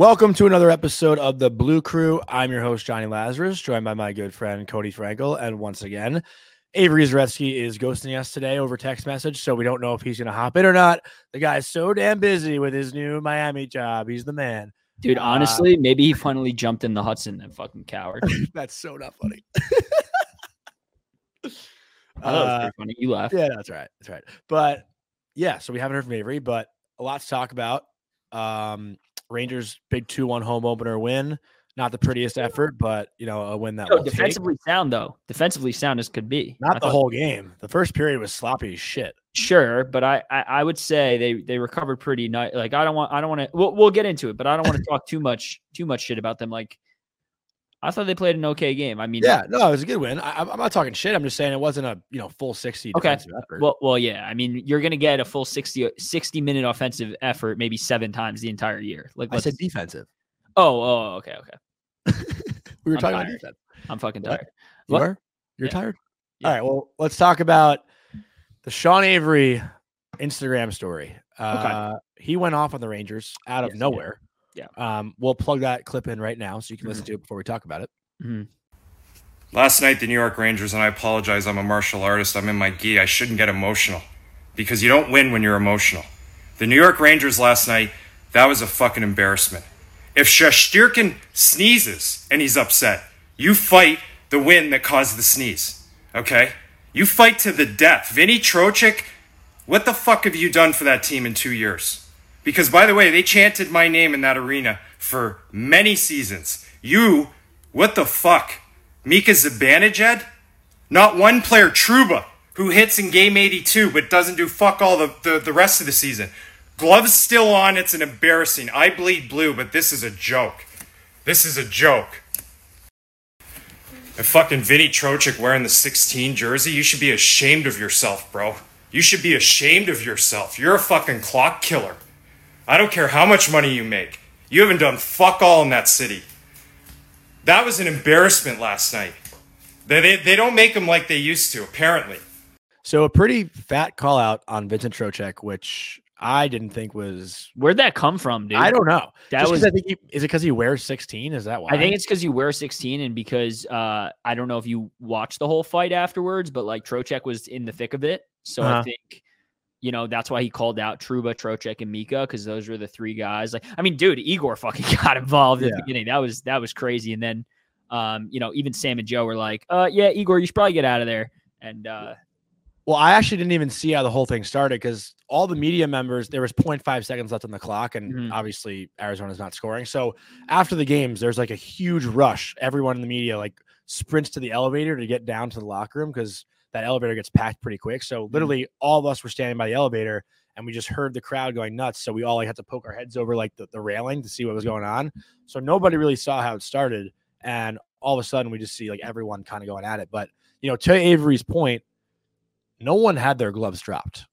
Welcome to another episode of the Blue Crew. I'm your host, Jonny Lazarus, joined by my good friend Cody Frankel. And once again, Avery Zaretsky is ghosting us today over text message, so we don't know if he's going to hop in or not. The guy's so damn busy with his new Miami job. He's the man. Dude, Uh, honestly, maybe he finally jumped in the Hudson, that fucking coward. That's so not funny. I thought it Uh, pretty funny. You laughed. Yeah, that's right. That's right. But yeah, so we haven't heard from Avery, but a lot to talk about. Um, Rangers big two one home opener win. Not the prettiest effort, but you know, a win that Yo, will take. defensively sound though. Defensively sound as could be. I Not the thought- whole game. The first period was sloppy as shit. Sure, but I, I I would say they they recovered pretty nice. Like I don't want I don't want to. We'll, we'll get into it, but I don't want to talk too much too much shit about them. Like I thought they played an okay game. I mean, Yeah, no, it was a good win. I, I'm I'm not talking shit. I'm just saying it wasn't a you know full sixty. Okay. defensive effort. Well, well, yeah. I mean, you're gonna get a full 60, 60 minute offensive effort maybe seven times the entire year. Like I said defensive. oh, oh, okay, okay. We were I'm talking about defense. I'm fucking What? tired. You What? are? You're Yeah. tired? Yeah. All right. Well, let's talk about the Sean Avery Instagram story. Uh, He went off on the Rangers out of Yes, nowhere. Yeah. Um, we'll plug that clip in right now so you can listen Mhm. to it before we talk about it. Last night, the New York Rangers, and I apologize, I'm a martial artist, I'm in my gi, I shouldn't get emotional. Because you don't win when you're emotional. The New York Rangers last night, that was a fucking embarrassment. If Shesterkin sneezes and he's upset, you fight the win that caused the sneeze. Okay? You fight to the death. Vinny Trocheck, what the fuck have you done for that team in two years? Because, by the way, they chanted my name in that arena for many seasons. You, what the fuck? Mika Zibanejad? Not one player, Trouba, who hits in game 82 but doesn't do fuck all the, the, the rest of the season. Gloves still on, it's an embarrassing. I bleed blue, but this is a joke. This is a joke. And fucking Vinny Trocheck wearing the 16 jersey, you should be ashamed of yourself, bro. You should be ashamed of yourself. You're a fucking clock killer. I don't care how much money you make. You haven't done fuck all in that city. That was an embarrassment last night. They, they, they don't make them like they used to, apparently. So a pretty fat call out on Vincent Trocheck, which I didn't think was. Where'd that come from, dude? I don't know. That Just 'cause was- I think he, is it because he wears 16? Is that why? I think it's because you wear 16 and because uh, I don't know if you watched the whole fight afterwards, but like Trocheck was in the thick of it. So Uh-huh. I think, you know, that's why he called out Trouba, Trocheck, and Mika because those were the three guys. Like, I mean, dude, Igor fucking got involved at the beginning. That was that was crazy. And then, um, you know, even Sam and Joe were like, uh, yeah, Igor, you should probably get out of there. And uh, Well, I actually didn't even see how the whole thing started because all the media members, there was 0.5 seconds left on the clock, and Mhm. obviously Arizona's not scoring. So after the games, there's like a huge rush. Everyone in the media like sprints to the elevator to get down to the locker room because that elevator gets packed pretty quick. So literally, all of us were standing by the elevator, and we just heard the crowd going nuts. So we all like had to poke our heads over like the, the railing to see what was going on. So nobody really saw how it started, and all of a sudden we just see like everyone kind of going at it. But you know, to Avery's point no one had their gloves dropped.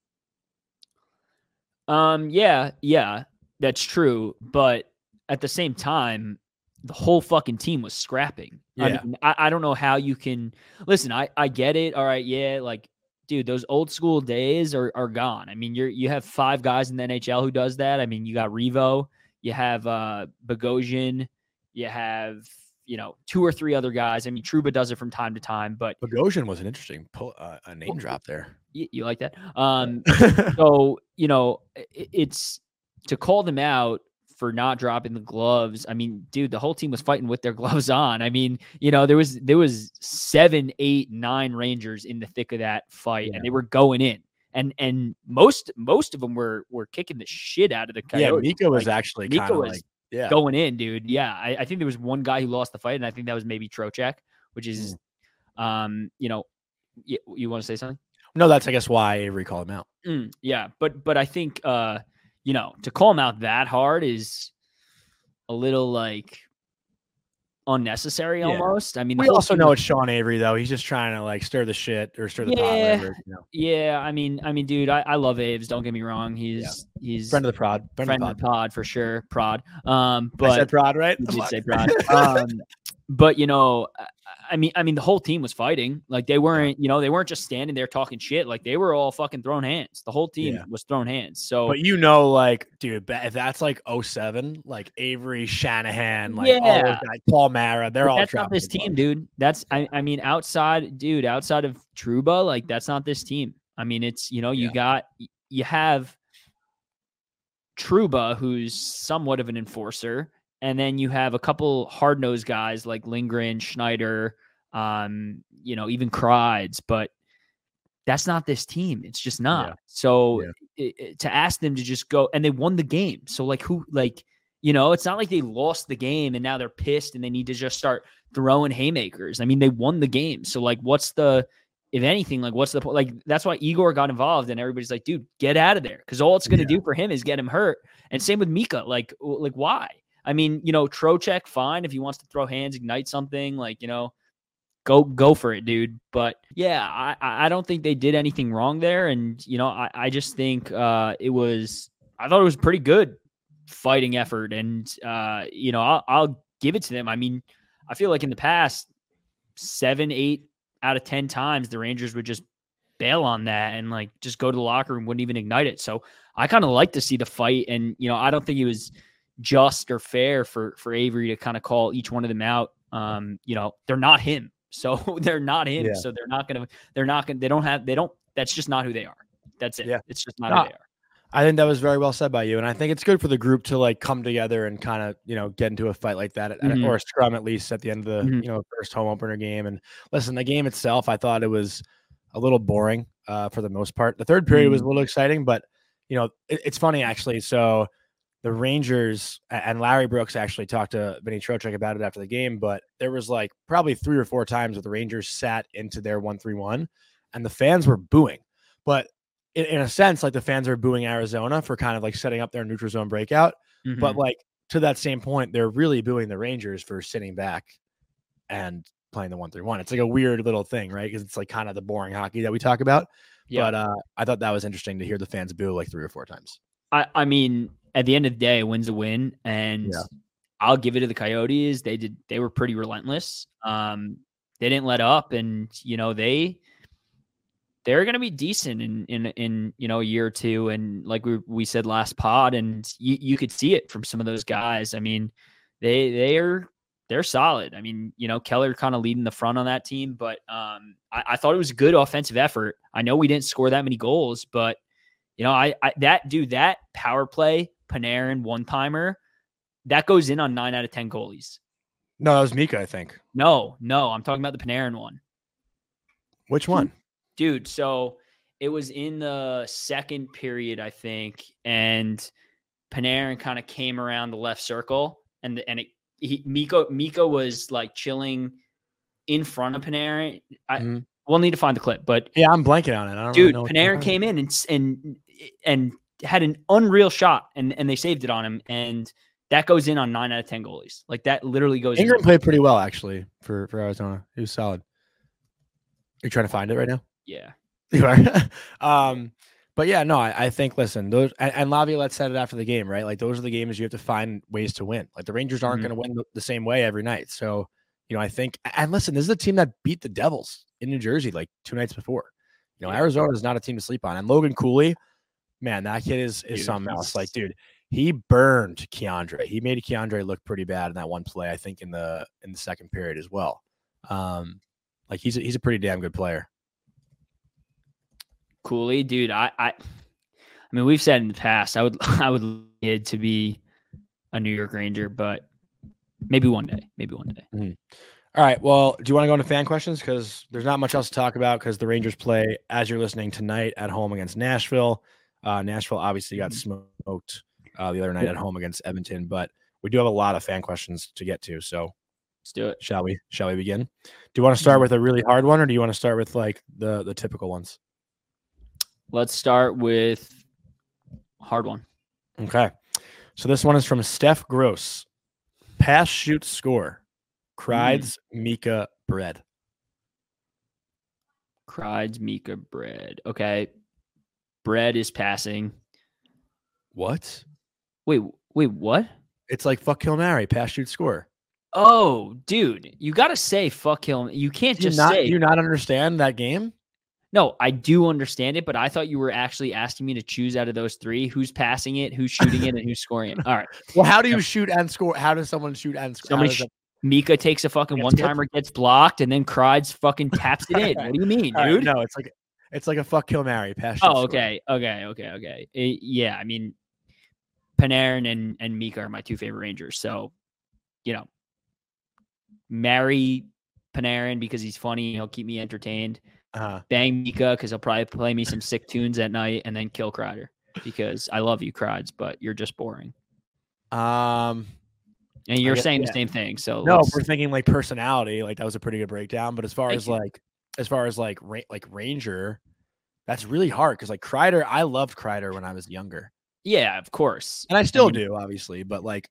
Um, yeah, yeah, that's true. But at the same time, the whole fucking team was scrapping. I mean, I, I don't know how you can listen. I I get it. All right, yeah, like dude, those old school days are are gone. I mean, you're you have five guys in the NHL who does that. I mean, you got Revo, you have uh Bogosian, you have you know two or three other guys. I mean, Trouba does it from time to time, but Bogosian was an interesting pull, uh, a name drop there. you, you like that. Um, so you know i- i- it's to call them out for not dropping the gloves i mean dude the whole team was fighting with their gloves on i mean you know there was there was seven eight nine rangers in the thick of that fight Yeah. and they were going in and and most most of them were were kicking the shit out of the yeah, coyotes Mika was Like, actually of was like, yeah. going in dude yeah I, I think there was one guy who lost the fight and i think that was maybe Trocheck, which is Mm. um you know you, you want to say something No, that's I guess why Avery called him out. Mm, yeah, but but I think uh, you know, to call him out that hard is a little like unnecessary Yeah. almost. I mean, the We also know it's Sean Avery though. He's just trying to like stir the shit or stir the pot. Yeah. Whatever, you know. Yeah, I mean, I mean, dude, I, I love Aves. Don't get me wrong. He's he's Friend of the prod. Friend, friend of of the the pod for sure. Prod. Um, pod. I said but prod, right? you did say prod. Um, but you know, I- mean, I mean, the whole team was fighting. Like they weren't, you know, they weren't just standing there talking shit. Like they were all fucking throwing hands. The whole team Yeah. was throwing hands. So But you know, like, dude, if that's like 07, like Avery, Shanahan, like all those Yeah. guys, Paul Mara, they're But all that's not this team, dude. That's I, I mean, outside, dude, outside of Trouba, like that's not this team. I mean, it's you know, you Yeah. got you have Trouba, who's somewhat of an enforcer, and then you have a couple hard nosed guys like Lindgren, Schneider, um, you know, even Kreids, but that's not this team. It's just not. So Yeah. i- i- to ask them to just go and they won the game. So like who like you know, it's not like they lost the game and now they're pissed and they need to just start throwing haymakers. I mean, they won the game. So like what's the if anything, like what's the point? Like that's why Igor got involved and everybody's like, dude, get out of there. Cause all it's gonna Yeah. do for him is get him hurt. And same with Mika. Like, like why? I mean, you know, Trocheck, fine if he wants to throw hands, ignite something, like, you know, go go for it, dude. But yeah, I I I don't think they did anything wrong there. And you know, I, I just think uh it was I thought it was pretty good fighting effort. And uh, you know, I'll I'll give it to them. I mean, I feel like in the past, seven, eight out of ten times the Rangers would just bail on that and like just go to the locker room, wouldn't even ignite it. So I kind of like to see the fight. And, you know, I don't think it was just or fair for for Avery to kind of call each one of them out. Um, you know, they're not him. So they're not him. Yeah. So they're not gonna they're not gonna they don't have they don't that's just not who they are. That's it. Yeah. It's just not No, who they are. I think that was very well said by you, and I think it's good for the group to like come together and kind of you know get into a fight like that, at- Mhm. or a scrum at least at the end of the Mhm. you know first home opener game. And listen, the game itself, I thought it was a little boring uh, for the most part. The third period was a little exciting, but you know it, it's funny actually. So the Rangers and Larry Brooks actually talked to Vinny Trocheck about it after the game, but there was like probably three or four times where the Rangers sat into their one three one, and the fans were booing, but in, in a sense, like the fans are booing Arizona for kind of like setting up their neutral zone breakout. But Mhm. like to that same point, they're really booing the Rangers for sitting back and playing the one three one. It's like a weird little thing, right? Because it's like kind of the boring hockey that we talk about. Yeah. But uh, I thought that was interesting to hear the fans boo like three or four times. I, I mean, at the end of the day, a win's a win, and Yeah. I'll give it to the Coyotes. They did they were pretty relentless. Um, they didn't let up, and you know they they're going to be decent in in in you know a year or two. And like we we said last pod, and you you could see it from some of those guys. I mean, they they are they're solid. I mean, you know, Keller kind of leading the front on that team, but um, I, I thought it was a good offensive effort. I know we didn't score that many goals, but you know, I, I that dude that power play Panarin one timer that goes in on nine out of ten goalies. No, that was Mika, I think. No, no, I'm talking about the Panarin one, Which one? dude. So it was in the second period, I think, and Panarin kind of came around the left circle, and and it he Mika Mika was like chilling in front of Panarin. I Mhm. we'll need to find the clip, but Yeah, I'm blanking on it. I don't really dude, know Panarin came in and and and had an unreal shot, and and they saved it on him, and that goes in on nine out of ten goalies. Like that literally goes. In. Ingram in. played pretty well actually for for Arizona. He was solid. You're trying to find it right now. Yeah, You are. um, but yeah, no, I, I think listen, those and, and Laviolette said it after the game, right? Like those are the games you have to find ways to win. Like the Rangers aren't Mhm. going to win the, the same way every night. So, you know, I think and listen, this is a team that beat the Devils in New Jersey like two nights before. You know. Arizona is not a team to sleep on. And Logan Cooley, man, that kid is is Dude, something else. Like, dude, he burned K'Andre. He made K'Andre look pretty bad in that one play, I think, in the in the second period as well. Um, like he's a, he's a pretty damn good player. Cooley, dude. I I, I mean, we've said in the past, I would I would love it to be a New York Ranger, but maybe one day, maybe one day. All right. Well, do you want to go into fan questions? Because there's not much else to talk about because the Rangers play as you're listening tonight at home against Nashville. Uh, Nashville obviously got smoked uh, the other night at home against Edmonton, but we do have a lot of fan questions to get to. So Let's do it. shall we? Shall we begin? Do you want to start with a really hard one, or do you want to start with like the the typical ones? Let's start with hard one. Okay. So this one is from Steph Gross. Pass, shoot, score. Kreids, Mika, Bread. Kreids, Mika, Bread. Okay. Bread is passing. What? Wait, wait, what? It's like fuck kill Mary, pass shoot score. Oh, dude, you gotta say fuck him. You can't Do you just not say do you not understand that game? no. I do understand it, but I thought you were actually asking me to choose out of those three who's passing it, who's shooting it, and who's scoring it. All right, Well, how do you shoot and score? How does someone shoot and score? Somebody sh- that- Mika takes a fucking one timer, gets blocked, and then Kreids fucking taps it in. What do you mean, All right, dude? no, it's like it's like a fuck kill marry, pass shoot Oh, okay, okay, okay, okay. Eh, yeah, I mean, Panarin and and Mika are my two favorite Rangers. So, you know, marry Panarin because he's funny. He'll keep me entertained. Uh-huh. Bang Mika because he'll probably play me some sick tunes at night, and then kill Kreider because I love you, Kreids, but you're just boring. Um, And you're guess- saying yeah. the same thing. So no, we're thinking like personality. Like that was a pretty good breakdown. But as far Thank as you. like, as far as like, ra- like Ranger, that's really hard because like Kreider, I loved Kreider when I was younger, yeah, of course. and I still do, obviously. But like,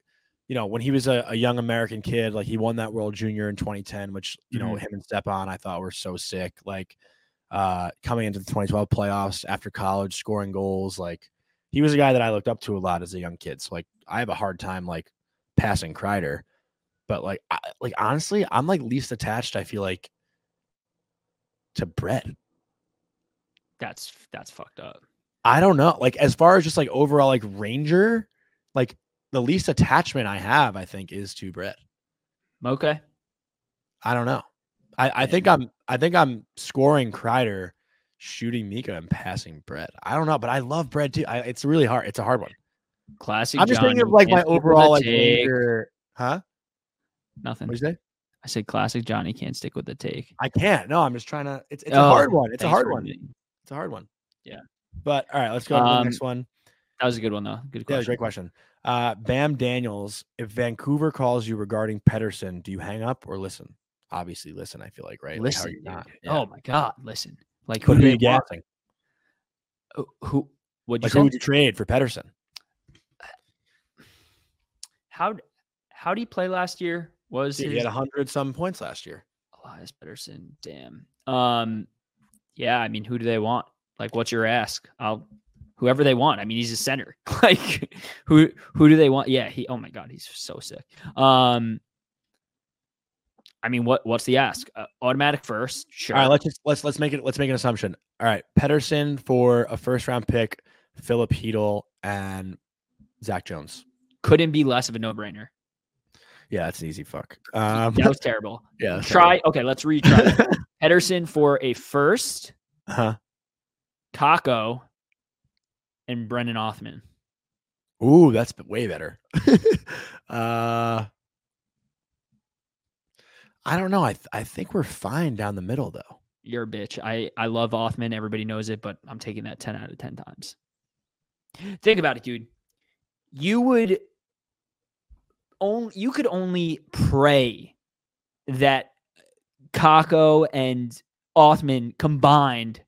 you know, when he was a, a young American kid, like he won that World Junior in 2010, which you know Mhm. him and Stepan I thought were so sick. Like, uh, coming into the 2012 playoffs after college, scoring goals, like he was a guy that I looked up to a lot as a young kid. So like, I have a hard time like passing Kreider. But like, I, like honestly, I'm like least attached. I feel like to Brett. That's that's fucked up. I don't know. Like as far as just like overall like Ranger, like the least attachment I have, I think, is to Brett. Okay. I don't know. I, I think I'm I think I'm scoring Kreider, shooting Mika and passing Brett. I don't know, but I love Brett too. I, it's really hard. It's a hard one. Classic. I'm just thinking of like my can't stick with overall like. Ranger. Huh? Nothing. What you say? I said classic Jonny can't stick with the take. I can't. No, I'm just trying to. It's it's a Oh, hard one. It's a hard one. It's a hard one. Yeah. But all right, let's go to the next Um, one. That was a good one though. Good Yeah, question. great question. Uh, Bam Daniels, if Vancouver calls you regarding Pettersson, do you hang up or listen? Obviously, listen. I feel like right. Like, Listen, you dude. not? Oh my god, listen. Like who who are you want? gassing? Who- you Like who would you trade for Pettersson? How how did he play last year? Was Dude, he his had hundred some points last year. Elias Pettersson? Damn. Um, yeah. I mean, who do they want? Like, what's your ask? I'll whoever they want. I mean, he's a center. like, who who do they want? Yeah. He. Oh my god, he's so sick. Um. I mean, what what's the ask? Uh, automatic first, sure. All right, let's just let's let's make it let's make an assumption. All right, Pettersson for a first round pick, Filip Chytil and Zach Jones. Couldn't be less of a no brainer. Yeah, that's an easy fuck. Um, that was terrible. yeah, that's Try. Okay, let's retry. Pettersson for a first, Huh. Kakko, and Brennan Othmann. Ooh, that's way better. uh, I don't know. I th- I think we're fine down the middle though. You're a bitch. I I love Othmann. Everybody knows it, but I'm taking that 10 out of 10 times. Think about it, dude. You would only you could only pray that Kakko and Othmann combined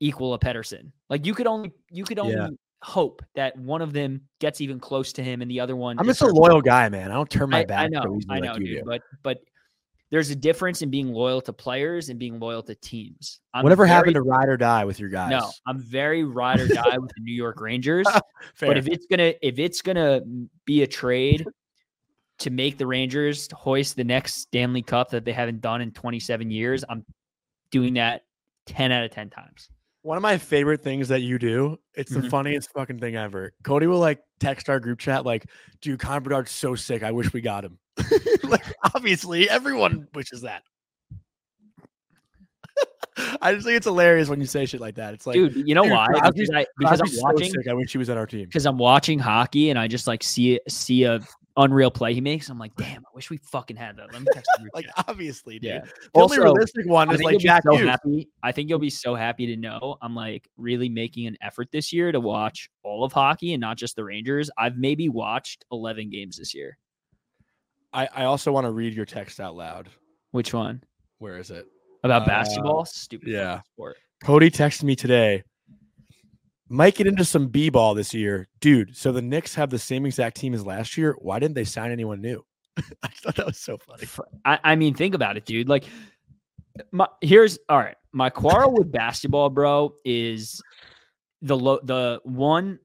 equal a Pettersson. Like you could only you could only Yeah. hope that one of them gets even close to him and the other one I'm just a loyal guy, man. I don't turn my I, back. I know, I know, you dude. do. But but there's a difference in being loyal to players and being loyal to teams. I'm Whatever very- happened to ride or die with your guys? No, I'm very ride or die with the New York Rangers. But if it's gonna if it's gonna be a trade to make the Rangers hoist the next Stanley Cup that they haven't done in 27 years, I'm doing that 10 out of 10 times. One of my favorite things that you do, it's the Mhm. funniest fucking thing ever. Cody will like text our group chat, like, dude, Connor Bedard's so sick. I wish we got him. like, obviously, everyone wishes that. I just think it's hilarious when you say shit like that. It's like, Dude, you know dude, why? Crosby's- Because, I, because I'm Crosby's so watching sick. I wish he was on our team. because I'm watching hockey and I just like see see a unreal play he makes. I'm like, damn, I wish we fucking had that. Let me text you. Like, obviously, dude. Yeah. The only Also, realistic one is like Jack so Hughes. happy. I think you'll be so happy to know I'm like really making an effort this year to watch all of hockey and not just the Rangers. I've maybe watched 11 games this year. I, I also want to read your text out loud. Which one? Where is it? About Uh, basketball? Stupid. yeah. Sport. Cody texted me today. Might get into some B ball this year. Dude, so the Knicks have the same exact team as last year. Why didn't they sign anyone new? I thought that was so funny. I mean, think about it, dude. Like, my here's all right. My quarrel with basketball, bro, is the lo- the one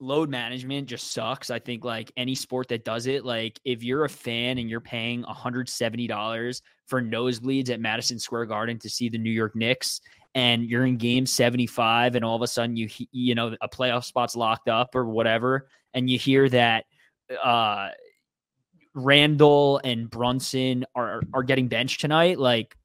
load management just sucks. I think like any sport that does it, like if you're a fan and you're paying $170 for nosebleeds at Madison Square Garden to see the New York Knicks and you're in game 75 and all of a sudden you you know a playoff spot's locked up or whatever and you hear that uh Randle and Brunson are are getting benched tonight, like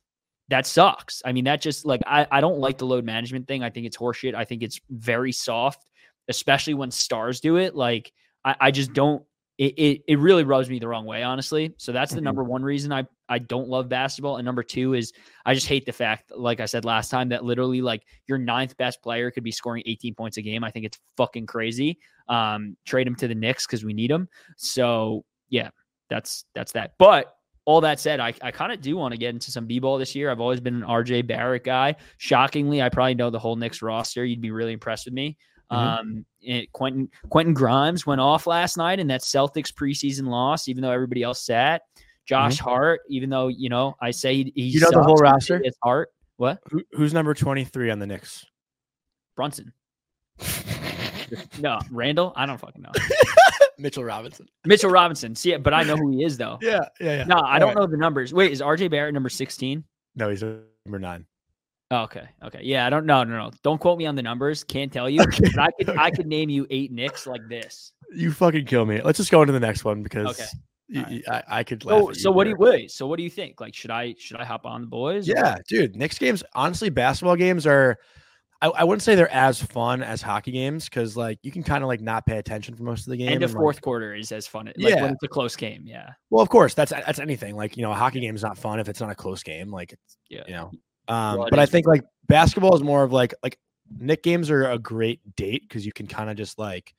that sucks. I mean, that just like I, I don't like the load management thing. I think it's horseshit. I think it's very soft, especially when stars do it. Like I, I just don't it, it it really rubs me the wrong way, honestly. So that's the Mhm. number one reason I I don't love basketball. And number two is I just hate the fact, like I said last time, that literally like your ninth best player could be scoring 18 points a game. I think it's fucking crazy. Um, trade him to the Knicks because we need him. So yeah, that's that's that. But all that said, I, I kind of do want to get into some b-ball this year. I've always been an RJ Barrett guy. Shockingly, I probably know the whole Knicks roster. You'd be really impressed with me. Mhm. Um, it, Quentin Quentin Grimes went off last night in that Celtics preseason loss, even though everybody else sat. Josh Hart, even though you know I say he, he You know the whole roster? It's Hart. What Who, who's number 23 on the Knicks? Brunson? no, Randle. I don't fucking know. Mitchell Robinson. Mitchell Robinson. See, but I know who he is though. Yeah, yeah, yeah. No, I All don't right. know the numbers. Wait, is RJ Barrett number 16? No, he's number nine. Okay. Okay. Yeah, I don't know. No, no. Don't quote me on the numbers. Can't tell you. Okay, But I could I could name you eight Knicks like this. You fucking kill me. Let's just go into the next one because Okay. right. I, I could. So so what do you wait? So what do you think? Like should I should I hop on the boys? or- Yeah, dude. Knicks games, honestly, basketball games are. I, I wouldn't say they're as fun as hockey games because like you can kind of like not pay attention for most of the game. End of and, like- fourth quarter is as fun. Like Yeah. when it's a close game. Yeah. well, of course, that's that's anything. Like you know, a hockey game is not fun if it's not a close game. Like it's Yeah. you know. Um, Well, but I think like basketball is more of like like Knick games are a great date because you can kind of just like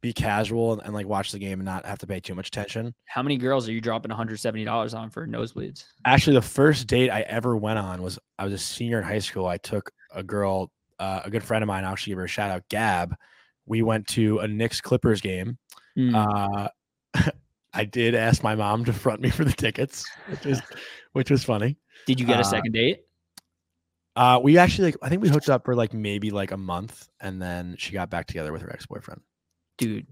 be casual and, and like watch the game and not have to pay too much attention. How many girls are you dropping $170 on for nosebleeds? Actually, the first date I ever went on was I was a senior in high school. I took a girl, uh, a good friend of mine. I'll actually give her a shout out, Gab. We went to a Knicks Clippers game. Hmm. Uh, I did ask my mom to front me for the tickets, which was which was funny. Did you get a uh, second date? Uh, we actually like I think we hooked up for like maybe like a month, and then she got back together with her ex boyfriend. Dude,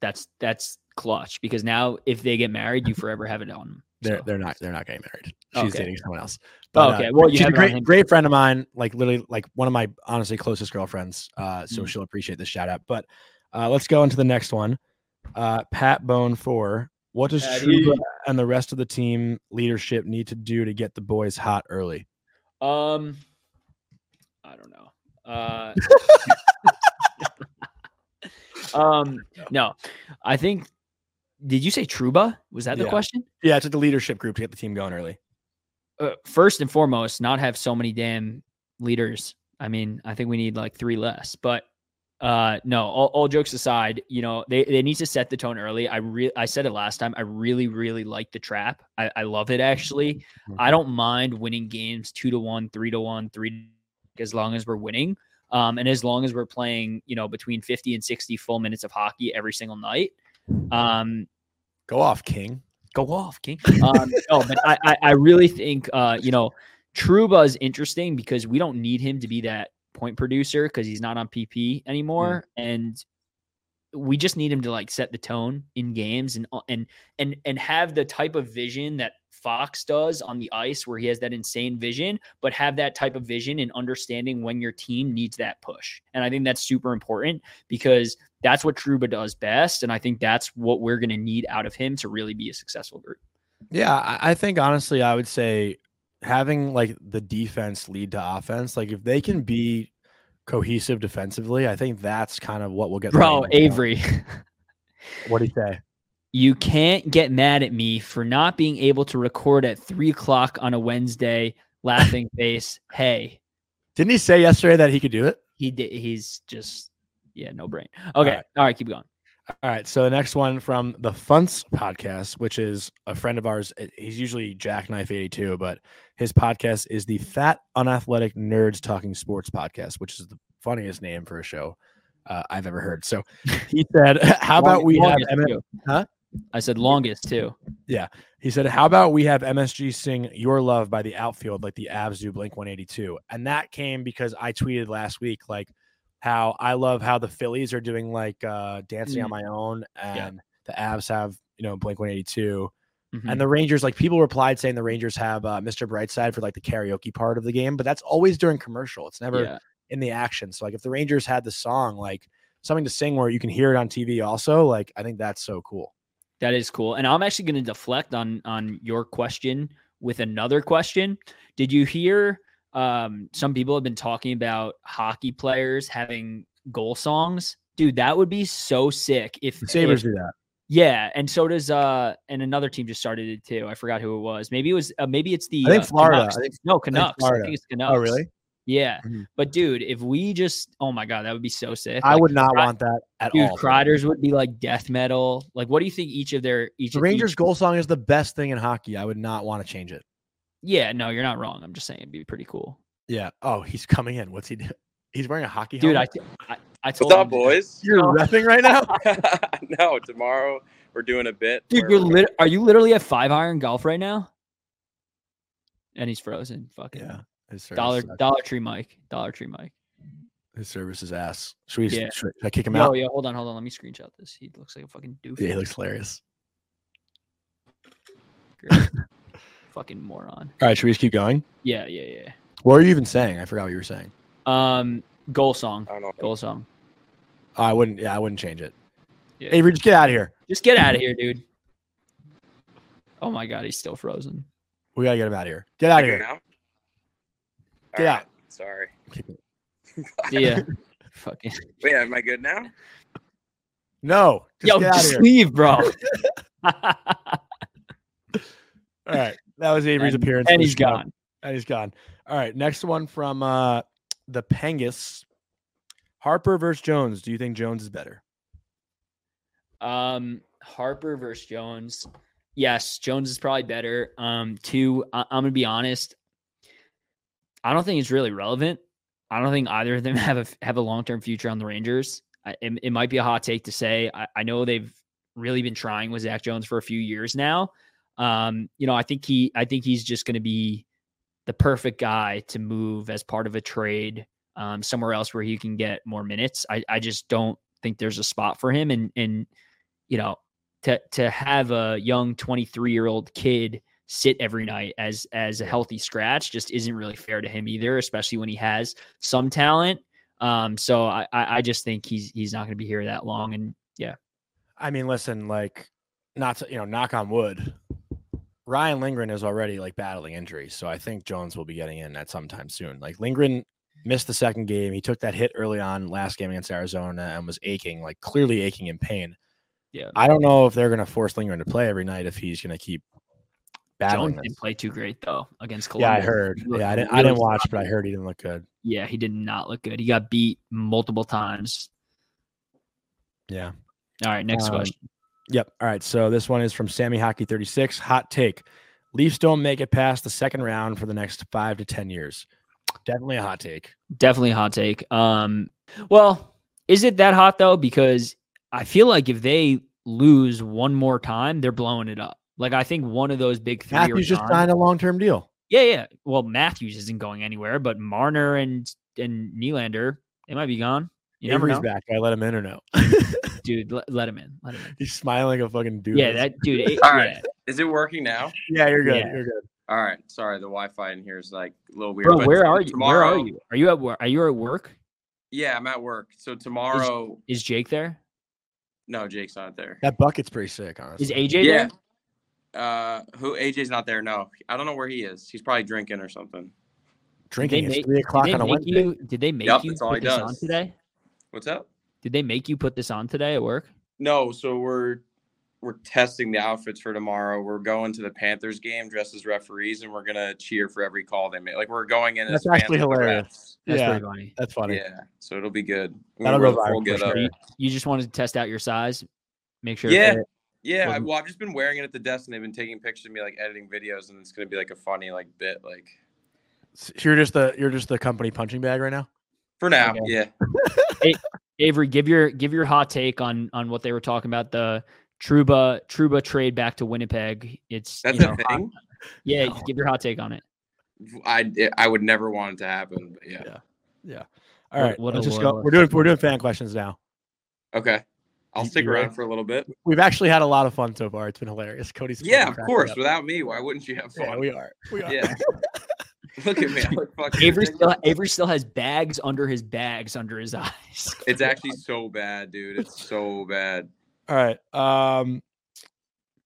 that's that's clutch because now if they get married, you forever have it on them. They're they're not they're not getting married. She's Okay. dating someone else. Oh, uh, okay. Well, you she's a great great friend of mine. Like literally, like one of my honestly closest girlfriends. Uh, so Mm. she'll appreciate this shout out. But uh, let's go into the next one. Uh, Pat Bone four. What does. Trouba and the rest of the team leadership need to do to get the boys hot early? Um, I don't know. Uh, um, no, I think. Did you say Trouba? Was that the Yeah. question? Yeah, it's like the leadership group to get the team going early. Uh, first and foremost, not have so many damn leaders. I mean, I think we need like three less. But uh, no, all, all jokes aside, you know, they, they need to set the tone early. I re- I said it last time. I really, really like the trap. I, I love it actually. I don't mind winning games two to one, three to one, three as long as we're winning. Um, and as long as we're playing, you know, between 50 and 60 full minutes of hockey every single night. Um, Go off, King. go off, King. Um, no, but I, I, I really think, uh, you know, Trouba is interesting because we don't need him to be that point producer because he's not on PP anymore, and we just need him to like set the tone in games and uh, and and and have the type of vision that Fox does on the ice, where he has that insane vision, but have that type of vision and understanding when your team needs that push. And I think that's super important because that's what Trouba does best, and I think that's what we're going to need out of him to really be a successful group. Yeah, I, I think honestly, I would say having like the defense lead to offense, like if they can be cohesive defensively, I think that's kind of what will get. the Bro, Avery, what do you say? You can't get mad at me for not being able to record at three o'clock on a Wednesday. Laughing face. Hey, Didn't he say yesterday that he could do it? he did. He's just yeah, no brain. Okay, right. all right, keep going. All right. So the next one from the Funts podcast, which is a friend of ours. uh, He's usually Jackknife 82, but his podcast is the Fat Unathletic Nerds Talking Sports podcast, which is the funniest name for a show uh, I've ever heard. So he said, How about we have M- Huh? I said longest too. Yeah. He said, "How about we have MSG sing Your Love by the outfield like the Avs do Blink 182?" And that came because I tweeted last week like how I love how the Phillies are doing like uh dancing on Mm. my own Yeah. and the Avs have, you know, Blink 182. Mhm. And the Rangers, like people replied saying the Rangers have uh, Mr. Brightside for like the karaoke part of the game, but that's always during commercial. It's never yeah. in the action. So like if the Rangers had the song, like something to sing where you can hear it on TV also, like I think that's so cool. That is cool. And I'm actually going to deflect on on your question with another question. Did you hear um some people have been talking about hockey players having goal songs? Dude, that would be so sick if The Sabres if- do that. yeah, and so does uh and another team just started it too. I forgot who it was. Maybe it was uh, maybe it's the I think uh, Florida. Canucks. I think- no, Canucks. I Florida. think it's Canucks. Oh, really? Yeah. Mhm. But dude, if we just oh my god, that would be so sick. I Like, would not Cry- want that at Dude, all. Kreider's would be like death metal. Like, what do you think each of their each The Rangers each- goal song is the best thing in hockey. I would not want to change it. Yeah, no, you're not wrong. I'm just saying it'd be pretty cool. Yeah. Oh, he's coming in. What's he do? He's wearing a hockey Dude, I, helmet. t- I, I told What's up, him- boys? You're repping right now. no, tomorrow we're doing a bit. Dude, you're we're lit- are you literally at five iron golf right now? And he's frozen. Fucking yeah. His service, dollar sucks. Dollar Tree Mike. Dollar Tree Mike. His service is ass. Should we? Yeah. Should, should I kick him Yo, out? yeah. hold on, hold on. Let me screenshot this. He looks like a fucking doof. Yeah, he looks hilarious. Fucking moron. All right, should we just keep going? Yeah, yeah, Yeah. What were you even saying? I forgot what you were saying. Um, goal song. I don't know. Goal song. Oh, I wouldn't. Yeah, I wouldn't change it. Yeah. Avery, just get out of here. Just get out of here, dude. Oh my god, he's still frozen. We gotta get him out of here. Get out of here. now? Get All out. right, Sorry. yeah. fucking. Wait, am I good now? No, just Yo, get out of just here. leave, bro. All right, that was Avery's and, appearance, and he's gone. And he's gone. All right, next one from uh the Pengus. Harper versus Jones. Do you think Jones is better? Um, Harper versus Jones. Yes, Jones is probably better. Um, two, I- I'm gonna be honest. I don't think it's really relevant. I don't think either of them have a have a long term future on the Rangers. I, it, it might be a hot take to say. I, I know they've really been trying with Zach Jones for a few years now. Um, you know, I think he, I think he's just going to be the perfect guy to move as part of a trade um, somewhere else where he can get more minutes. I, I just don't think there's a spot for him. And and you know, to to have a young 23 year old kid sit every night as as a healthy scratch just isn't really fair to him either, especially when he has some talent. Um, so I I I just think he's he's not going to be here that long. And yeah. I mean, listen, like, not to you know, knock on wood. Ryan Lindgren is already like battling injuries, so I think Jones will be getting in at some time soon. Like Lindgren missed the second game. He took that hit early on last game against Arizona and was aching, like clearly aching in pain. Yeah. I don't know if they're going to force Lindgren to play every night if he's going to keep battling. Jones didn't play too great though against Yeah, I heard. He Yeah, I didn't. I didn't watch, but I heard he didn't look good. Yeah, he did not look good. He got beat multiple times. Yeah. All right, next Um, question. Yep. All right. So this one is from Sammy Hockey 36. Hot take. Leafs don't make it past the second round for the next five to 10 years. Definitely a hot take. Definitely a hot take. Um, well, is it that hot though? Because I feel like if they lose one more time, they're blowing it up. Like I think one of those big three. are Matthews just gone. signed a long term deal. Yeah, yeah. Well, Matthews isn't going anywhere, but Marner and and Nylander, they might be gone. You never know, back. I let him in or no? dude. Let, let him in. Let him in. He's smiling like a fucking dude. Yeah, that dude. it- All yeah. Is it working now? Yeah, you're good. Yeah. You're good. All right. Sorry, the Wi-Fi in here is like a little weird. Bro, but where are you? Where are tomorrow- you? Are you at work? Are you at work? Yeah, I'm at work. So tomorrow, Is Jake there? no, Jake's not there. That bucket's pretty sick, honestly. Is AJ Yeah. there? Uh, who? AJ's not there. No, I don't know where he is. He's probably drinking or something. Drinking Did make- three o'clock on a make Wednesday. you? Did they make Yep, you that's all put he this on does. today? What's up? Did they make you put this on today at work? No, so we're we're testing the outfits for tomorrow. We're going to the Panthers game dressed as referees, and we're gonna cheer for every call they make. Like we're going in. That's as actually Panther hilarious. refs. That's Yeah. pretty funny. That's funny. Yeah, so it'll be good. That'll We'll- go we'll get for up. You, you just wanted to test out your size, make sure. Yeah. fit. Yeah, I, well, I've just been wearing it at the desk, and they've been taking pictures of me, like editing videos, and it's gonna be like a funny like bit, like So you're just the you're just the company punching bag right now. for now. Okay. Yeah, Avery, give your give your hot take on on what they were talking about the Trouba Trouba trade back to Winnipeg. It's That's you a know, thing. Yeah, No. give your hot take on it. I I would never want it to happen. But yeah. Yeah. Yeah. All What- what let's a just go. We're doing we're doing fan questions now. Okay. I'll stick around for a little bit. We've actually had a lot of fun so far. It's been hilarious. Cody's Yeah, of course. Without me, why wouldn't you have fun? Yeah, we are. We are. Yeah. Look at me. I look fucking Avery still. Avery still has bags under his bags under his eyes. It's actually so bad, dude. It's so bad. All right. Um,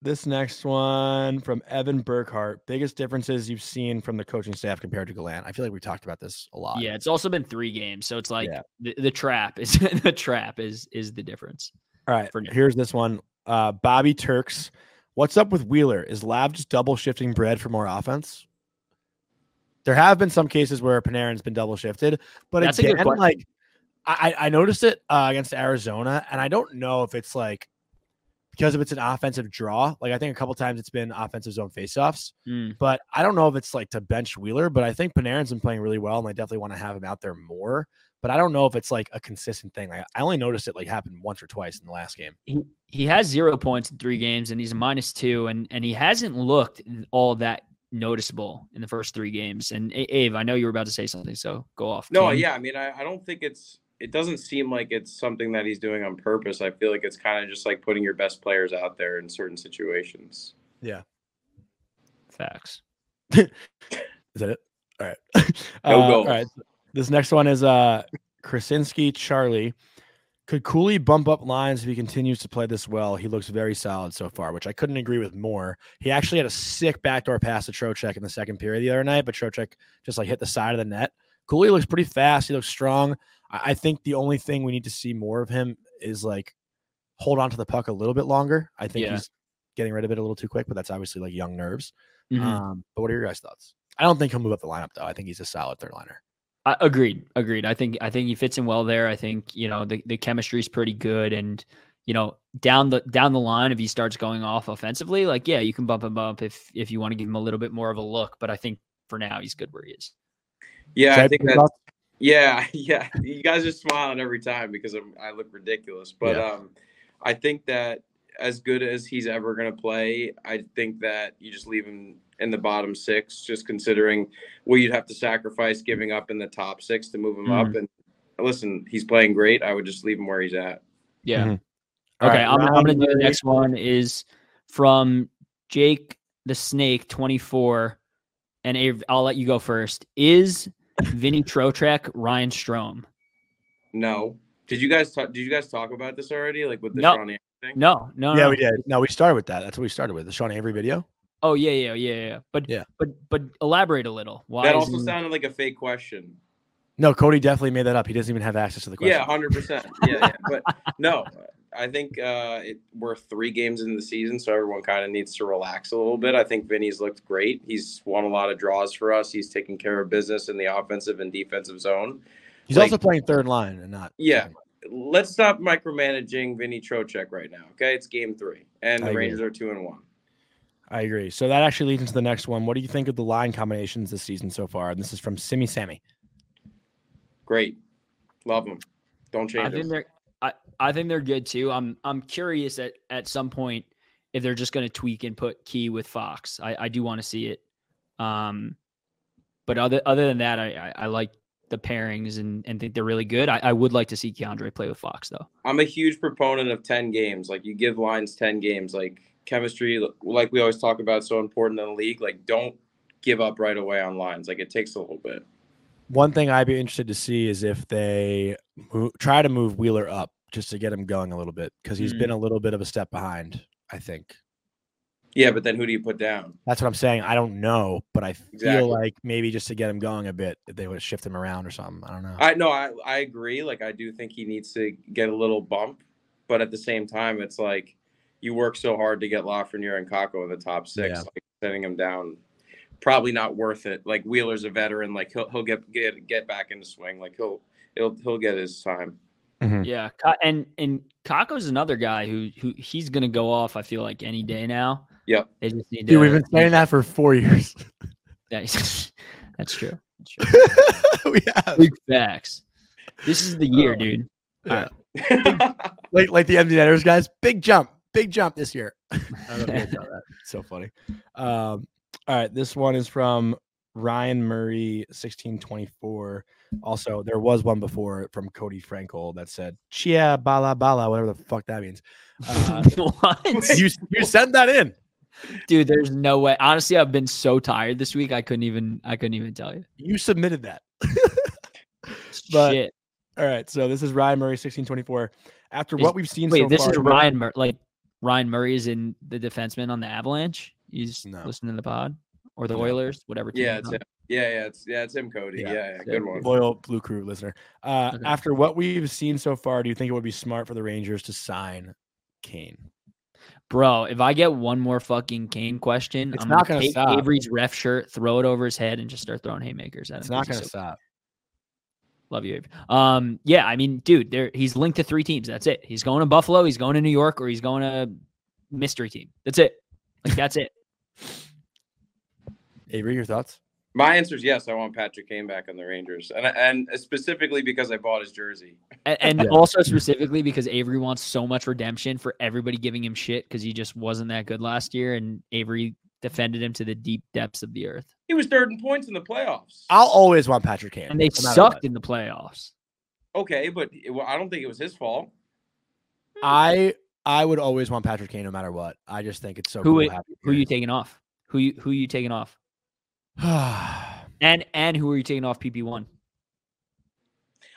this next one from Evan Burkhart. Biggest differences you've seen from the coaching staff compared to Gallant. I feel like we talked about this a lot. Yeah, it's also been three games, so it's like Yeah. the, the trap is the trap is is the difference. All right. Here's this one. Uh, Bobby Turks. What's up with Wheeler? Is Lav just double shifting bread for more offense? There have been some cases where Panarin's been double shifted, but That's again, like I, I I noticed it uh, against Arizona, and I don't know if it's like because if it's an offensive draw. Like I think a couple times it's been offensive zone faceoffs, Mm. but I don't know if it's like to bench Wheeler. But I think Panarin's been playing really well, and I definitely want to have him out there more. But I don't know if it's like a consistent thing. Like I only noticed it like happen once or twice in the last game. He he has zero points in three games, and he's a minus two, and and he hasn't looked all that noticeable in the first three games. And A- Abe, I know you were about to say something, so go off. No, King. yeah. I mean, I, I don't think it's. It doesn't seem like it's something that he's doing on purpose. I feel like it's kind of just like putting your best players out there in certain situations. Yeah. Facts. Is that it? All right. No Uh, all goals. right. This next one is uh Krasinski Charlie. Could Cuylle bump up lines if he continues to play this well? He looks very solid so far, which I couldn't agree with more. He actually had a sick backdoor pass to Trocheck in the second period the other night, but Trocheck just like hit the side of the net. Cuylle looks pretty fast. He looks strong. I, I think the only thing we need to see more of him is like hold on to the puck a little bit longer. I think Yeah. he's getting rid of it a little too quick, but that's obviously like young nerves. Mhm. Um, but what are your guys' thoughts? I don't think he'll move up the lineup though. I think he's a solid third liner. I, agreed. Agreed. I think I think he fits in well there. I think you know the the chemistry is pretty good, and you know down the down the line if he starts going off offensively, like yeah, you can bump him up if if you want to give him a little bit more of a look. But I think for now he's good where he is. Yeah, Jay, I think your that. Yeah, yeah. You guys are smiling every time because I'm, I look ridiculous. But Yeah. um, I think that as good as he's ever going to play, I think that you just leave him in the bottom six, just considering what you'd have to sacrifice giving up in the top six to move him up. And listen, he's playing great. I would just leave him where he's at. Yeah. Mhm. Okay, right, I'm, I'm gonna do the next one is from Jake the Snake 24, and Abe, I'll let you go first. Is Vinny Trocheck Ryan Strome? No, did you guys talk? Did you guys talk about this already? Like with the No. Sean Anderson thing? No, no, Yeah, no. we did. No, we started with that. That's what we started with the Sean Avery video. Oh yeah, yeah, yeah, yeah. But Yeah. but but elaborate a little. Why? That is also he- sounded like a fake question. No, Cody definitely made that up. He doesn't even have access to the question. Yeah, hundred percent. Yeah, yeah. But no, I think uh, it, we're three games into the season, so everyone kind of needs to relax a little bit. I think Vinny's looked great. He's won a lot of draws for us. He's taking care of business in the offensive and defensive zone. He's like- also playing third line and not. Yeah. second. Let's stop micromanaging Vinny Trocheck right now. Okay, it's game three, and the. Rangers are two and one. I agree. So that actually leads into the next one. What do you think of the line combinations this season so far? And this is from Simi Sammy. Great, love them. Don't change. I think them. they're I, I think they're good too. I'm I'm curious at at some point if they're just going to tweak and put Key with Fox. I I do want to see it. Um, but other other than that, I I, I like the pairings and and think they're really good. I, I would like to see K'Andre play with Fox though. I'm a huge proponent of 10 games. Like you give lines 10 games, like chemistry, like we always talk about, so important in the league. Like don't give up right away on lines. Like it takes a little bit. One thing I'd be interested to see is if they try to move Wheeler up just to get him going a little bit because he's Mm. been a little bit of a step behind. I think Yeah, but then who do you put down? that's what I'm saying. I don't know, but I feel Exactly. like maybe just to get him going a bit, they would shift him around or something. I don't know. I no, I, I agree. Like I do think he needs to get a little bump, but at the same time, it's like you work so hard to get Lafreniere and Kakko in the top six. Yeah. Like sending him down, probably not worth it. Like Wheeler's a veteran. Like he'll he'll get get get back into swing. Like he'll he'll he'll get his time. Mhm. Yeah, and and Kakko's another guy who who he's going to go off. I feel like any day now. Yep. They just need Dude, we've been saying that for four years. Yeah, that's true. That's true. we have. Big facts. This is the year, Oh. dude. Yeah. Like like the empty netters guys, big jump, big jump this year. I don't know if you guys saw that. So funny. Um, all right, this one is from Ryan Murray, sixteen twenty four. Also, there was one before from Cody Frankel that said "Chia bala bala," whatever the fuck that means. Uh, what? you you sent that in. Dude, there's no way. Honestly, I've been so tired this week. I couldn't even. I couldn't even tell you. You submitted that. But- Shit. All right, so this is Ryan Murray, sixteen twenty four. After Is- what we've seen Wait, so this far, is Ryan. Murray. like Ryan Murray is in the defenseman on the Avalanche. He's No. listening to the pod or the No. Oilers, whatever. team Yeah, it's him. Yeah, yeah, it's yeah, it's him, Cody. Yeah, Yeah, yeah, so good one. loyal Blue Crew listener. Uh, Okay. After what we've seen so far, do you think it would be smart for the Rangers to sign Kane? Bro, if I get one more fucking Kane question, It's I'm not gonna gonna take stop. Avery's ref shirt, throw it over his head, and just start throwing haymakers at him. It's not gonna so- stop. Love you, Avery. Um, yeah, I mean, dude, there he's linked to three teams. That's it. He's going to Buffalo, he's going to New York, or he's going to mystery team. That's it. Like that's it. Avery, your thoughts? My answer is yes. I want Patrick Kane back on the Rangers, and and specifically because I bought his jersey. And, and Yeah. also specifically because Avery wants so much redemption for everybody giving him shit because he just wasn't that good last year, and Avery defended him to the deep depths of the earth. He was third in points in the playoffs. I'll always want Patrick Kane. And they no sucked in the playoffs. Okay, but it, well, I don't think it was his fault. I I would always want Patrick Kane no matter what. I just think it's so Who cool. it- Who you taking off? Who you who you taking off? And and who are you taking off PP one?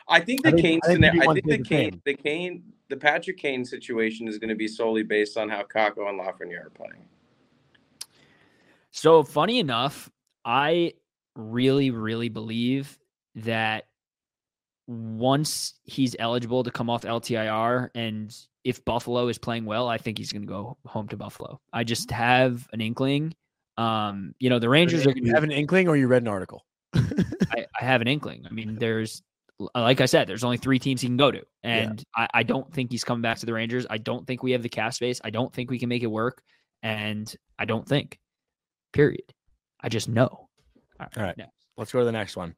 I think I the think- Kane. I think scenario- I think the the Kane, the Kane, the Patrick Kane situation is going to be solely based on how Kakko and Lafreniere are playing. So funny enough, I really, really believe that once he's eligible to come off LTIR and if Buffalo is playing well, I think he's going to go home to Buffalo. I just have an inkling. Um, you know, the Rangers are going you to have an inkling or you read an article? I, I have an inkling. I mean, there's like I said, there's only three teams he can go to, and I, I don't think he's coming back to the Rangers. I don't think we have the cap space. I don't think we can make it work, and I don't think. Period. I just know. All right. next. Let's go to the next one.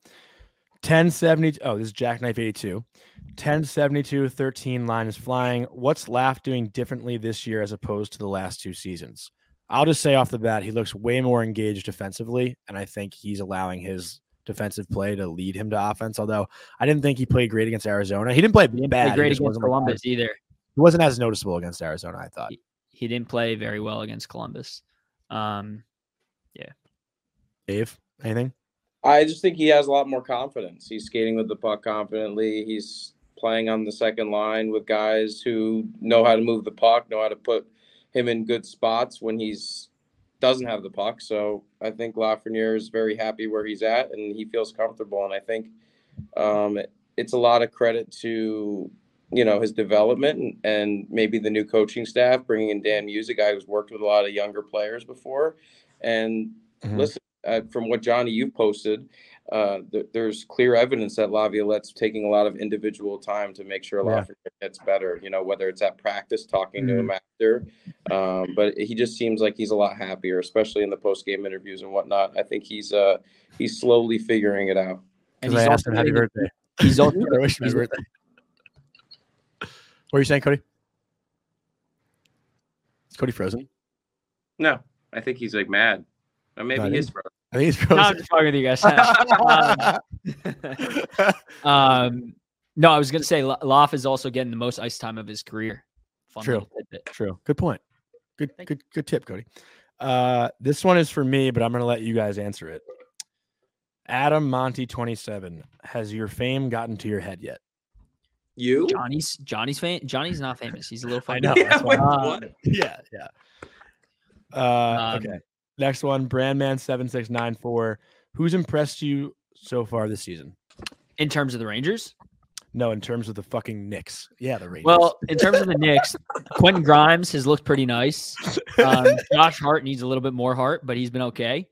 1070. Oh, this is Jackknife 82. 1072 13 line is flying. What's Laf doing differently this year as opposed to the last two seasons? I'll just say off the bat, he looks way more engaged defensively, and I think he's allowing his defensive play to lead him to offense. Although I didn't think he played great against Arizona. He didn't play bad. he great against like Columbus either. he wasn't as noticeable against Arizona, I thought. He didn't play very well against Columbus. Um, Dave, anything? I just think he has a lot more confidence. He's skating with the puck confidently. He's playing on the second line with guys who know how to move the puck, know how to put him in good spots when he's doesn't have the puck. So I think Lafreniere is very happy where he's at, and he feels comfortable. And I think um, it- it's a lot of credit to you know his development and, and maybe the new coaching staff, bringing in Dan Muse, a guy who's worked with a lot of younger players before, and Mhm. listen uh, from what Jonny you've posted, uh, th- there's clear evidence that Laviolette's taking a lot of individual time to make sure Yeah. Lafreniere gets better. You know, whether it's at practice, talking to him after, um, but he just seems like he's a lot happier, especially in the post game interviews and whatnot. I think he's uh he's slowly figuring it out. and Because I asked also him happy birthday. He's also I wish it his birthday. What are you saying, Cody? Is Cody frozen? No, I think he's like mad. Or maybe No, I think- bro. I think he's No, I'm just talking with you guys. um, um, no, I was gonna say La- Laf is also getting the most ice time of his career. Fun True. True. Good point. Good, Thank good, good tip, Cody. Uh, this one is for me, but I'm gonna let you guys answer it. Adam Monty 27. Has your fame gotten to your head yet? You? Jonny's Jonny's fam- Jonny's not famous. He's a little I fucking know. Yeah, wait, Uh, yeah, yeah. Uh, Um, okay. Next one, Brandman seven six nine four. Who's impressed you so far this season? in terms of the Rangers. No, in terms of the fucking Knicks. Yeah, the Rangers. Well, in terms of the Knicks, Quentin Grimes has looked pretty nice. Um, Josh Hart needs a little bit more heart, but he's been okay.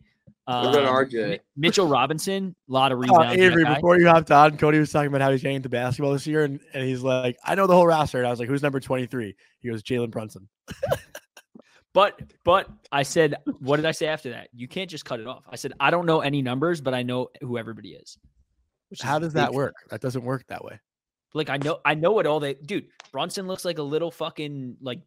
What about Um, RJ? Mi- Mitchell Robinson, a lot of Oh, rebounds. that Avery, before you hopped on, Cody was talking about how he's getting into basketball this year, and, and he's like, I know the whole roster. And I was like, who's number 23? He goes, Jalen Brunson. But but I said, what did I say after that? You can't just cut it off. I said I don't know any numbers, but I know who everybody is. Which is How does that big. work? That doesn't work that way. Like I know I know what all they dude. Brunson looks like a little fucking like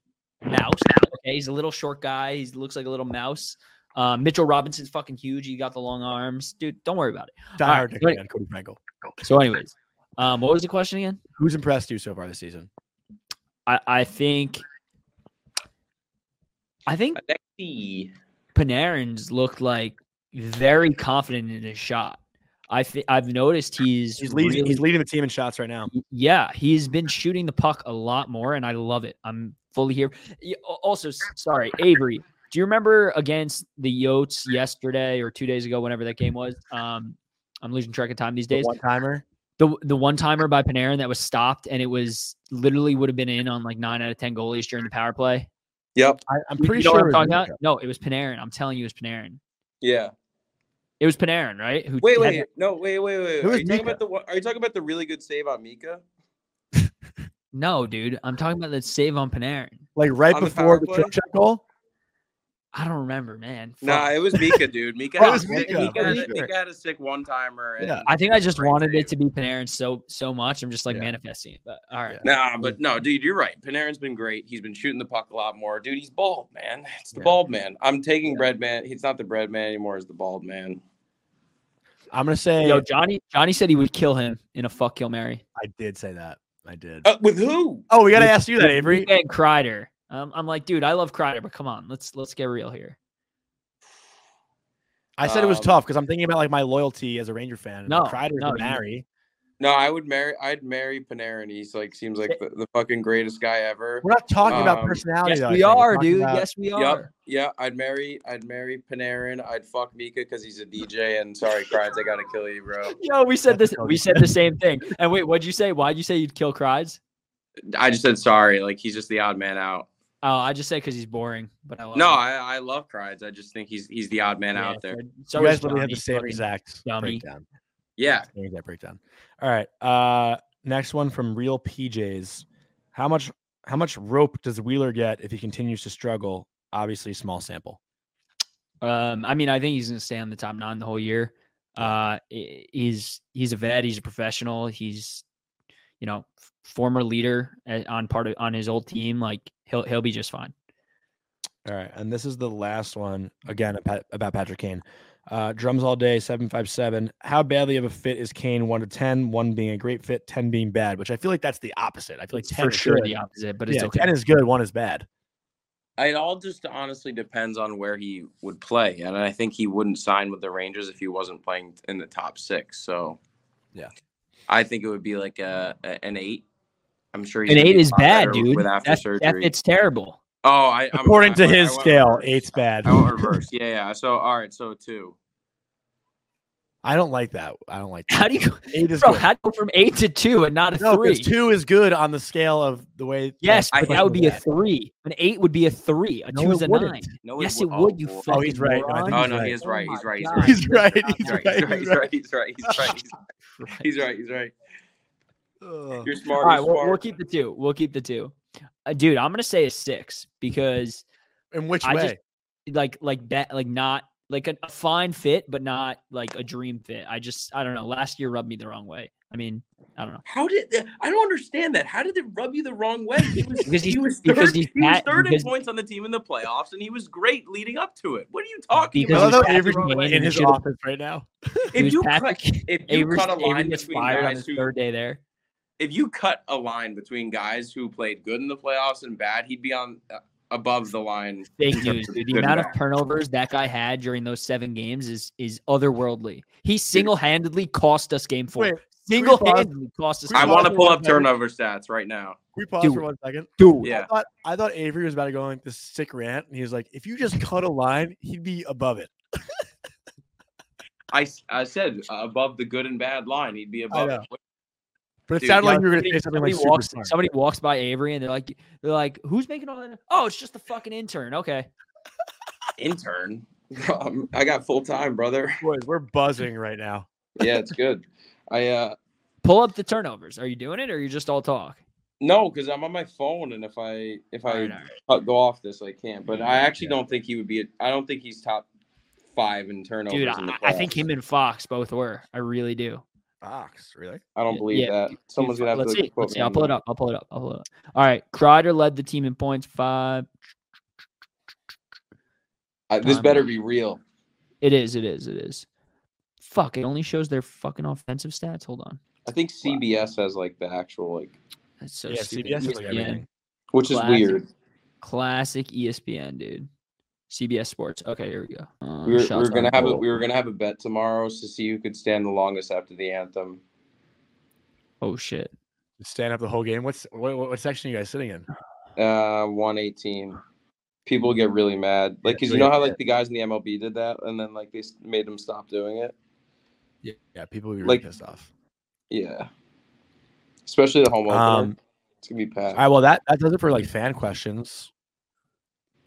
mouse. Okay, he's a little short guy. He looks like a little mouse. Uh, Mitchell Robinson's fucking huge. He got the long arms, dude. Don't worry about it. Die All hard right, Knicks Cody Frankel. So, anyways, um, what was the question again? Who's impressed you so far this season? I, I think, I think Alexi. Panarin's looked like very confident in his shot. I th- I've noticed he's He's leading. really- He's leading the team in shots right now. yeah, he's been shooting the puck a lot more, and I love it. I'm fully here. Also, sorry, Avery. Do you remember against the Yotes yesterday or two days ago, whenever that game was? Um, I'm losing track of time these days. One timer. The the one timer by Panarin that was stopped, and it was literally would have been in on like nine out of ten goalies during the power play. Yep. I, I'm pretty you know sure. it I'm was talking about. No, it was Panarin. I'm telling you, it was Panarin. Yeah. It was Panarin, right? Who Wait, had wait, no, wait, wait, wait. Who Are you talking about the? Are you talking about the really good save on Mika? No, dude. I'm talking about the save on Panarin. Like right On before power the play? check goal. I don't remember, man. Nah, it was Mika, dude. Mika, Oh, had, it was Mika, Mika, Mika, had, sure. Mika had a sick one timer. Yeah. I think I just wanted save. it to be Panarin so so much. I'm just like Yeah. manifesting it. But all right. Nah, but no, dude, you're right. Panarin's been great. He's been shooting the puck a lot more. Dude, he's bald, man. It's the Yeah. bald man. I'm taking bread man. He's not the bread man anymore. It's the bald man. I'm gonna say. Yo, Jonny Jonny said he would kill him in a fuck kill Mary. I did say that. I did. Uh, with who? oh, we gotta ask you that, Avery. And Kreider. Um, I'm like, dude, I love Kreider, but come on, let's let's get real here. I said it was Um, tough because I'm thinking about like my loyalty as a Ranger fan. No, Kreider's no, marry. No, I would marry. I'd marry Panarin. He's like seems like the, the fucking greatest guy ever. We're not talking about Um, personality. Yes, though, we. We're dude. about- Yes, we are. Yep. Yeah, I'd marry. I'd marry Panarin. I'd fuck Mika because he's a DJ. And sorry, Kreids, I gotta kill you, bro. Yo, we said That's this. We said the same thing. And wait, what'd you say? Why'd you say you'd kill Kreids? I just said sorry. Like he's just the odd man out. Oh, I just said because he's boring. But I love No, him. I, I love Kreids. I just think he's he's the odd man Yeah, out there. So, so you guys literally have Jonny, the same exact dummy. breakdown. Yeah. Same exact breakdown. All right. Uh, next one from Real PJs. How much? How much rope does Wheeler get if he continues to struggle? Obviously, small sample. Um, I mean, I think he's going to stay on the top nine the whole year. Uh, he's he's a vet. He's a professional. He's, you know, former leader eh, on part of on his old mm-hmm. team. Like he'll he'll be just fine. All right, and this is the last one mm-hmm. again about, about Patrick Kane. Uh, drums all day, seven five seven. How badly of a fit is Kane? One to ten, one being a great fit, ten being bad. Which I feel like that's the opposite. I feel like ten For is sure, good. the opposite, but it's yeah, okay. ten is good, one is bad. It all just honestly depends on where he would play, and I think he wouldn't sign with the Rangers if he wasn't playing in the top six. So, Yeah. I think it would be like a, a- an eight. I'm sure he's An eight is bad, dude. With after That, surgery, that it's terrible. oh, I I'm- According I to I his went scale, reverse. eight's bad. I went reverse. Yeah, yeah. So all right, so two. I don't like that. I don't like that. How do you, eight is bro? good. How do you go from eight to two and not a No, three? two is good on the scale of the way. Yes, I but that would be a three. An eight would be a three. A No, two is a wouldn't. nine. No, Yes, it would. You oh, Oh, he's fucking right. No, I moron. think Oh he's no, right. he is right. Oh He's right. He's right. He's right. He's right. He's right. right. He's He's right. right. He's right. He's right. He's right. He's right. You're smart. All right, we'll, we'll keep the two. We'll keep the two. Uh, dude, I'm gonna say a six because In which I way? just- like like that like not like a, a fine fit, but not like a dream fit. I just I don't know. Last year rubbed me the wrong way. I mean, I don't know. How did I don't understand that? How did it rub you the wrong way? He was, Because he's- he was because third, he's he was Pat- third in points on the team in the playoffs, and he was great leading up to it. What are you talking Because I about? love he's how Avery's Kane in his office right now. If you Patrick- cut, if you Avery, cut a line gets between fired on guys his who, third day there. if you cut a line between guys who played good in the playoffs and bad, he'd be on uh, above the line. Fake news, dude. The amount of turnovers that guy had during those seven games is is otherworldly. He single handedly cost us game four. Wait, Single handedly cost us. I want to pull up turnover stats right now. Can we pause Dude. for one second? Dude, Yeah. I thought I thought Avery was about to go like this sick rant, and he was like, "If you just cut a line, he'd be above it." I, I said uh, above the good and bad line, he'd be above. Know. it. But it Dude, sounded like you were going to say something like somebody super walks smart. somebody walks by Avery and they're like they're like who's making all that? Oh, it's just the fucking intern. Okay. Intern. Um, I got full time, brother. Boys, we're buzzing right now. Yeah, it's good. I uh Pull up the turnovers. Are you doing it or are you just all talk? no, because I'm on my phone, and if I if I All right, all right. cut- go off this, I can't. But I actually Yeah. don't think he would be. I don't think he's top five in turnovers. Dude, in the I, I think him and Fox both were. I really do. Fox, really? I don't believe yeah, that. dude, Someone's gonna have let's to see. quote Let's see. I'll pull it up. I'll pull it up. I'll pull it up. All right. Kreider led the team in points five. I, this Time better be real. It is. It is. It is. Fuck. It only shows their fucking offensive stats. Hold on. I think CBS has like the actual like, That's so yeah, stupid. CBS is like everything. which is Classic. weird. Classic ESPN, dude. CBS Sports. Okay, here we go. Uh, We were, we were gonna on have a, we were gonna have a bet tomorrow to see who could stand the longest after the anthem. Oh shit. Stand up the whole game. What's what, what section are you guys sitting in? Uh, one eighteen. People get really mad, like because you Yeah, know how yeah. like the guys in the MLB did that, and then like they made them stop doing it. Yeah, yeah. People will be really Like- pissed off. Yeah, especially the home opener. Um, it's gonna be all packed. right. Well, that that does it for like fan questions.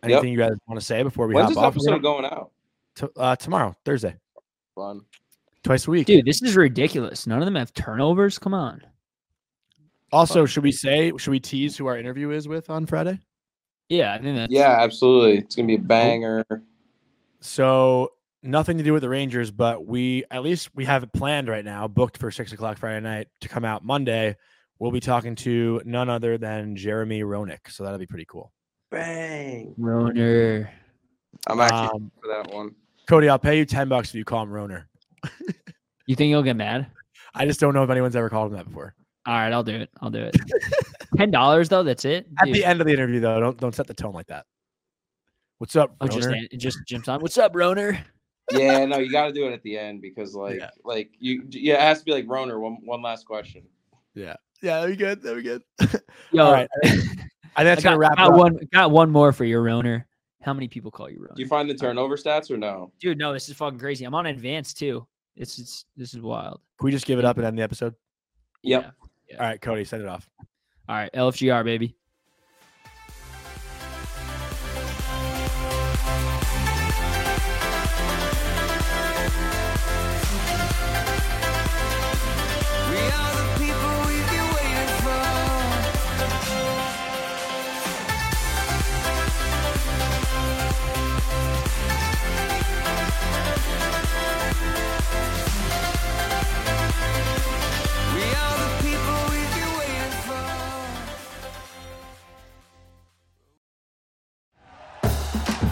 Yep. Anything you guys want to say before we When's hop this off? We're episode going out? gonna- uh, tomorrow, Thursday, Fun. twice a week. Dude, this is ridiculous. None of them have turnovers. Come on. Also, should we say? Should we tease who our interview is with on Friday? Yeah, I think that's Yeah, absolutely. It's gonna be a banger. So nothing to do with the Rangers, but we at least we have it planned right now, booked for six o'clock Friday night to come out Monday. We'll be talking to none other than Jeremy Roenick, so that'll be pretty cool. Bang. Roner. I'm actually Um, for that one. Cody, I'll pay you ten bucks if you call him Roner. You think he'll get mad? I just don't know if anyone's ever called him that before. All right, I'll do it. I'll do it. Ten dollars though. That's it. At Dude, the end of the interview, though, don't don't set the tone like that. What's up, oh, just Roner? it just Jim's on. What's up, Roner? Yeah, no, you got to do it at the end because like Yeah. like you yeah, it has to be like Roner. One one last question. Yeah, yeah, that'd be good. That'd be good. Yo, All right, I think I that's got, gonna wrap got up. one. Got one more for your Roner. How many people call you Roner? Do you find the turnover stats or no? Dude, no, this is fucking crazy. I'm on advanced too. It's it's this is wild. Can we just give it up and end the episode? Yep. All right, Cody, send it off. All right, LFGR baby.